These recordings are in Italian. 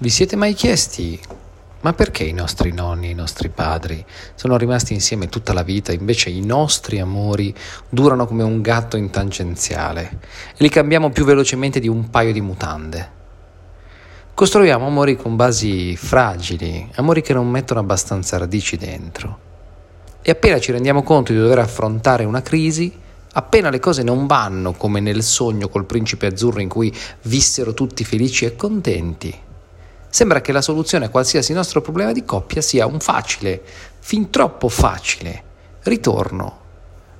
Vi siete mai chiesti ma perché i nostri nonni, i nostri padri sono rimasti insieme tutta la vita, invece i nostri amori durano come un gatto in tangenziale e li cambiamo più velocemente di un paio di mutande? Costruiamo amori con basi fragili, amori che non mettono abbastanza radici dentro. E appena ci rendiamo conto di dover affrontare una crisi, appena le cose non vanno come nel sogno col principe azzurro in cui vissero tutti felici e contenti, Sembra che la soluzione a qualsiasi nostro problema di coppia sia un facile, fin troppo facile, ritorno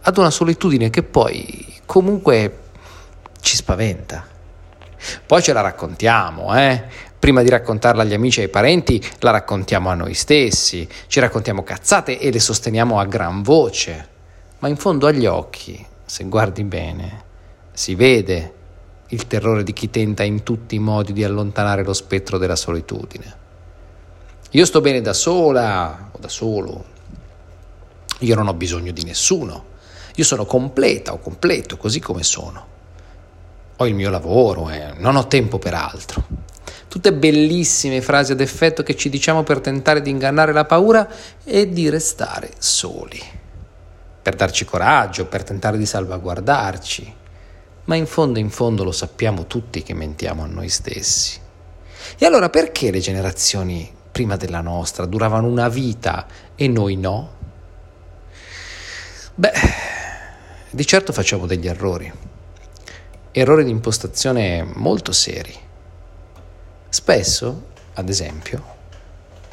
ad una solitudine che poi comunque ci spaventa. Poi ce la raccontiamo, eh? Prima di raccontarla agli amici e ai parenti, la raccontiamo a noi stessi, ci raccontiamo cazzate e le sosteniamo a gran voce. Ma in fondo agli occhi, se guardi bene, si vede il terrore di chi tenta in tutti i modi di allontanare lo spettro della solitudine. Io sto bene da sola o da solo, io non ho bisogno di nessuno, io sono completa o completo così come sono. Ho il mio lavoro e non ho tempo per altro. Tutte bellissime frasi ad effetto che ci diciamo per tentare di ingannare la paura e di restare soli, per darci coraggio, per tentare di salvaguardarci, ma in fondo in fondo lo sappiamo tutti che mentiamo a noi stessi. E allora perché le generazioni prima della nostra duravano una vita e noi no? Beh, di certo facciamo degli errori, errori di impostazione molto seri. Spesso, ad esempio,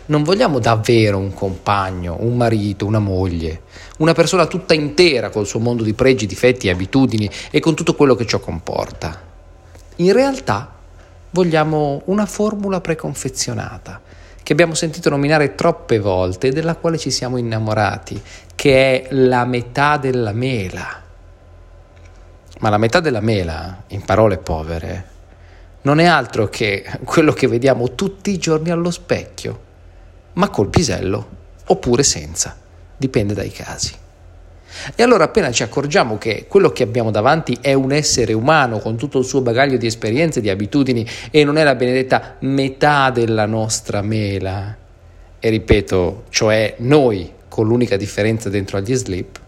non vogliamo davvero un compagno, un marito, una moglie, una persona tutta intera col suo mondo di pregi, difetti e abitudini e con tutto quello che ciò comporta. In realtà vogliamo una formula preconfezionata che abbiamo sentito nominare troppe volte e della quale ci siamo innamorati, che è la metà della mela. Ma la metà della mela, in parole povere, non è altro che quello che vediamo tutti i giorni allo specchio ma col pisello oppure senza, dipende dai casi. E allora appena ci accorgiamo che quello che abbiamo davanti è un essere umano con tutto il suo bagaglio di esperienze, di abitudini e non è la benedetta metà della nostra mela, e ripeto, cioè noi con l'unica differenza dentro agli slip,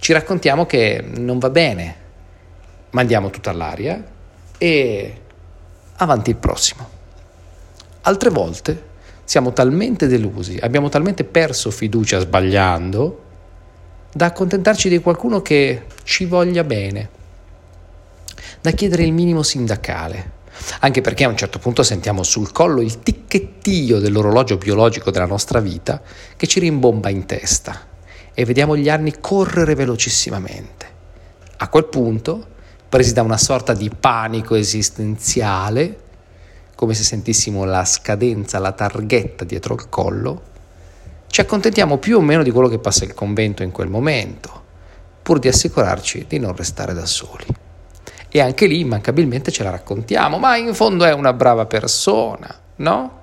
ci raccontiamo che non va bene, mandiamo tutto all'aria e avanti il prossimo. Altre volte siamo talmente delusi, abbiamo talmente perso fiducia sbagliando, da accontentarci di qualcuno che ci voglia bene, da chiedere il minimo sindacale, anche perché a un certo punto sentiamo sul collo il ticchettio dell'orologio biologico della nostra vita che ci rimbomba in testa e vediamo gli anni correre velocissimamente. A quel punto, presi da una sorta di panico esistenziale, come se sentissimo la scadenza, la targhetta dietro il collo, ci accontentiamo più o meno di quello che passa il convento in quel momento, pur di assicurarci di non restare da soli. E anche lì immancabilmente ce la raccontiamo, ma in fondo è una brava persona, no?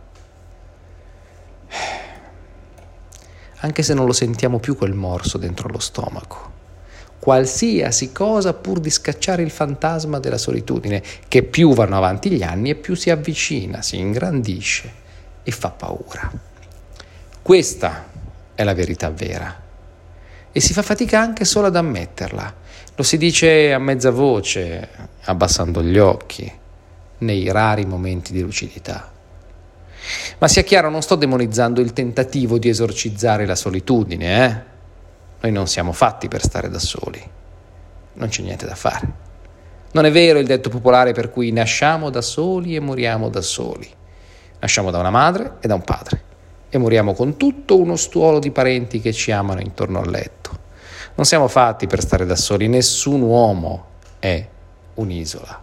Anche se non lo sentiamo più quel morso dentro lo stomaco qualsiasi cosa pur di scacciare il fantasma della solitudine, che più vanno avanti gli anni e più si avvicina, si ingrandisce e fa paura. Questa è la verità vera e si fa fatica anche solo ad ammetterla. Lo si dice a mezza voce, abbassando gli occhi, nei rari momenti di lucidità. Ma sia chiaro, non sto demonizzando il tentativo di esorcizzare la solitudine, eh? Noi non siamo fatti per stare da soli, non c'è niente da fare. Non è vero il detto popolare per cui nasciamo da soli e moriamo da soli. Nasciamo da una madre e da un padre e moriamo con tutto uno stuolo di parenti che ci amano intorno al letto. Non siamo fatti per stare da soli, nessun uomo è un'isola.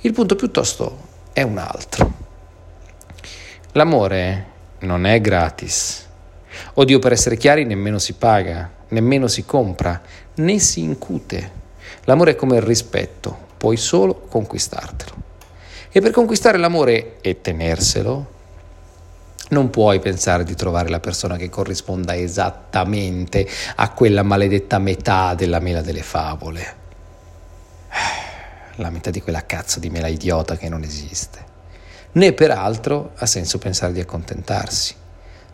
Il punto piuttosto è un altro. L'amore non è gratis Odio, per essere chiari, nemmeno si paga, nemmeno si compra, né si incute. L'amore è come il rispetto, puoi solo conquistartelo. E per conquistare l'amore e tenerselo, non puoi pensare di trovare la persona che corrisponda esattamente a quella maledetta metà della mela delle favole. La metà di quella cazzo di mela idiota che non esiste. né peraltro ha senso pensare di accontentarsi.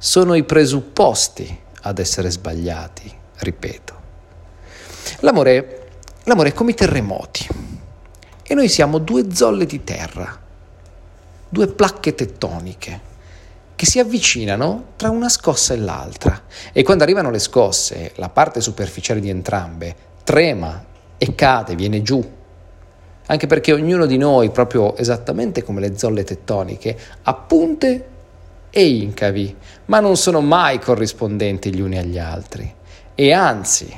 Sono i presupposti ad essere sbagliati, ripeto. L'amore, l'amore è come i terremoti. E noi siamo due zolle di terra, due placche tettoniche che si avvicinano tra una scossa e l'altra. E quando arrivano le scosse la parte superficiale di entrambe trema e cade, viene giù. Anche perché ognuno di noi, proprio esattamente come le zolle tettoniche, ha punte e incavi, ma non sono mai corrispondenti gli uni agli altri. E anzi,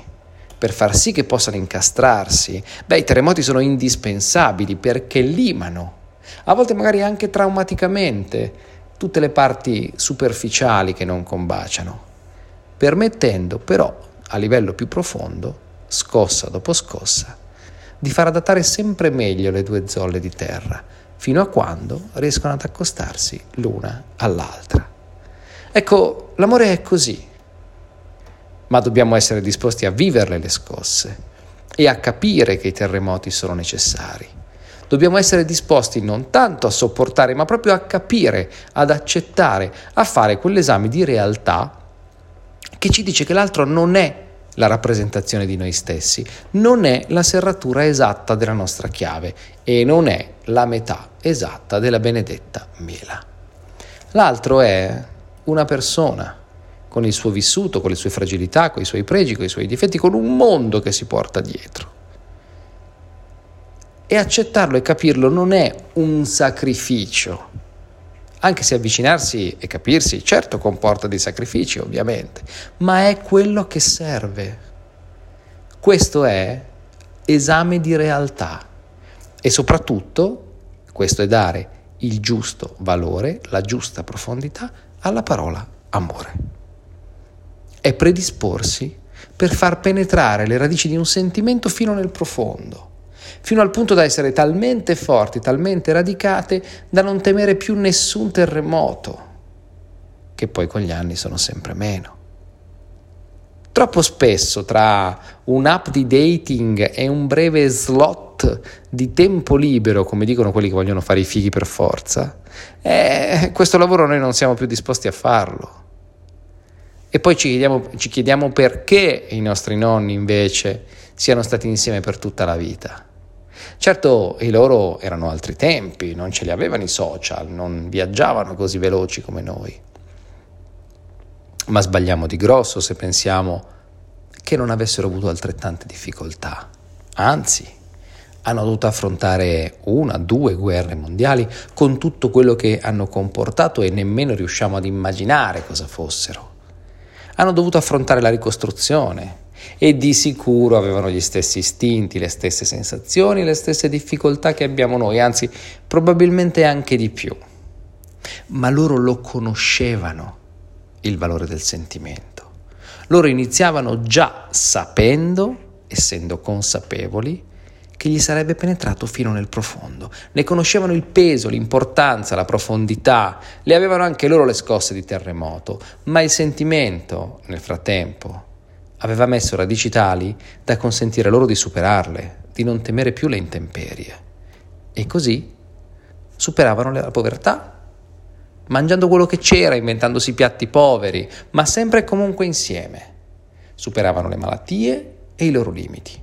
per far sì che possano incastrarsi, beh, i terremoti sono indispensabili perché limano, a volte magari anche traumaticamente, tutte le parti superficiali che non combaciano, permettendo però a livello più profondo, scossa dopo scossa, di far adattare sempre meglio le due zolle di terra, fino a quando riescono ad accostarsi l'una all'altra. Ecco, l'amore è così, ma dobbiamo essere disposti a viverle le scosse e a capire che i terremoti sono necessari. Dobbiamo essere disposti non tanto a sopportare, ma proprio a capire, ad accettare, a fare quell'esame di realtà che ci dice che l'altro non è la rappresentazione di noi stessi, non è la serratura esatta della nostra chiave e non è la metà esatta della benedetta mela. L'altro è una persona con il suo vissuto, con le sue fragilità, con i suoi pregi, con i suoi difetti, con un mondo che si porta dietro. E accettarlo e capirlo non è un sacrificio, anche se avvicinarsi e capirsi, certo comporta dei sacrifici, ovviamente, ma è quello che serve. Questo è esame di realtà e soprattutto questo è dare il giusto valore, la giusta profondità alla parola amore. È predisporsi per far penetrare le radici di un sentimento fino nel profondo fino al punto da essere talmente forti, talmente radicate da non temere più nessun terremoto, che poi con gli anni sono sempre meno. Troppo spesso tra un'app di dating e un breve slot di tempo libero, come dicono quelli che vogliono fare i fighi per forza, eh, questo lavoro noi non siamo più disposti a farlo. E poi ci chiediamo, ci chiediamo perché i nostri nonni invece siano stati insieme per tutta la vita. Certo, i loro erano altri tempi, non ce li avevano i social, non viaggiavano così veloci come noi. Ma sbagliamo di grosso se pensiamo che non avessero avuto altrettante difficoltà. Anzi, hanno dovuto affrontare una, due guerre mondiali con tutto quello che hanno comportato e nemmeno riusciamo ad immaginare cosa fossero. Hanno dovuto affrontare la ricostruzione, e di sicuro avevano gli stessi istinti, le stesse sensazioni, le stesse difficoltà che abbiamo noi, anzi probabilmente anche di più. Ma loro lo conoscevano il valore del sentimento. Loro iniziavano già sapendo, essendo consapevoli, che gli sarebbe penetrato fino nel profondo. Ne conoscevano il peso, l'importanza, la profondità, le avevano anche loro le scosse di terremoto, ma il sentimento, nel frattempo, aveva messo radici tali da consentire loro di superarle, di non temere più le intemperie. E così superavano la povertà, mangiando quello che c'era, inventandosi piatti poveri, ma sempre e comunque insieme. Superavano le malattie e i loro limiti,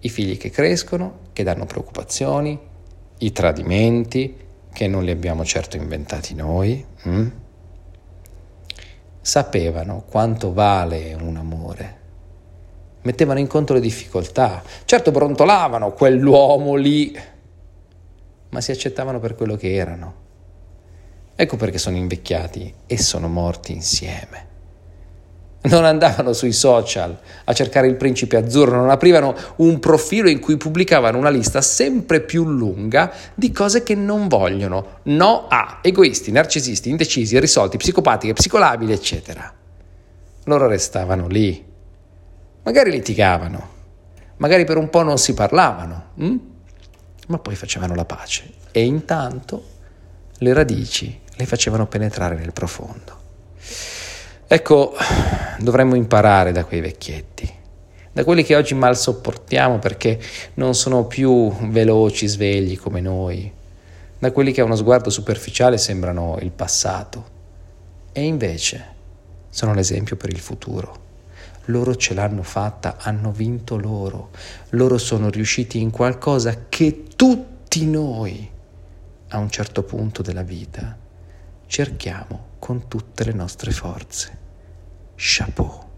i figli che crescono, che danno preoccupazioni, i tradimenti, che non li abbiamo certo inventati noi. Hm? Sapevano quanto vale un amore mettevano in conto le difficoltà. Certo brontolavano quell'uomo lì, ma si accettavano per quello che erano. Ecco perché sono invecchiati e sono morti insieme. Non andavano sui social a cercare il principe azzurro, non aprivano un profilo in cui pubblicavano una lista sempre più lunga di cose che non vogliono. No a egoisti, narcisisti, indecisi, irrisolti, psicopatiche, psicolabili, eccetera. Loro restavano lì Magari litigavano, magari per un po' non si parlavano, hm? ma poi facevano la pace e intanto le radici le facevano penetrare nel profondo. Ecco, dovremmo imparare da quei vecchietti, da quelli che oggi mal sopportiamo perché non sono più veloci, svegli come noi, da quelli che a uno sguardo superficiale sembrano il passato. E invece sono l'esempio per il futuro. Loro ce l'hanno fatta, hanno vinto loro. Loro sono riusciti in qualcosa che tutti noi, a un certo punto della vita, cerchiamo con tutte le nostre forze. Chapeau.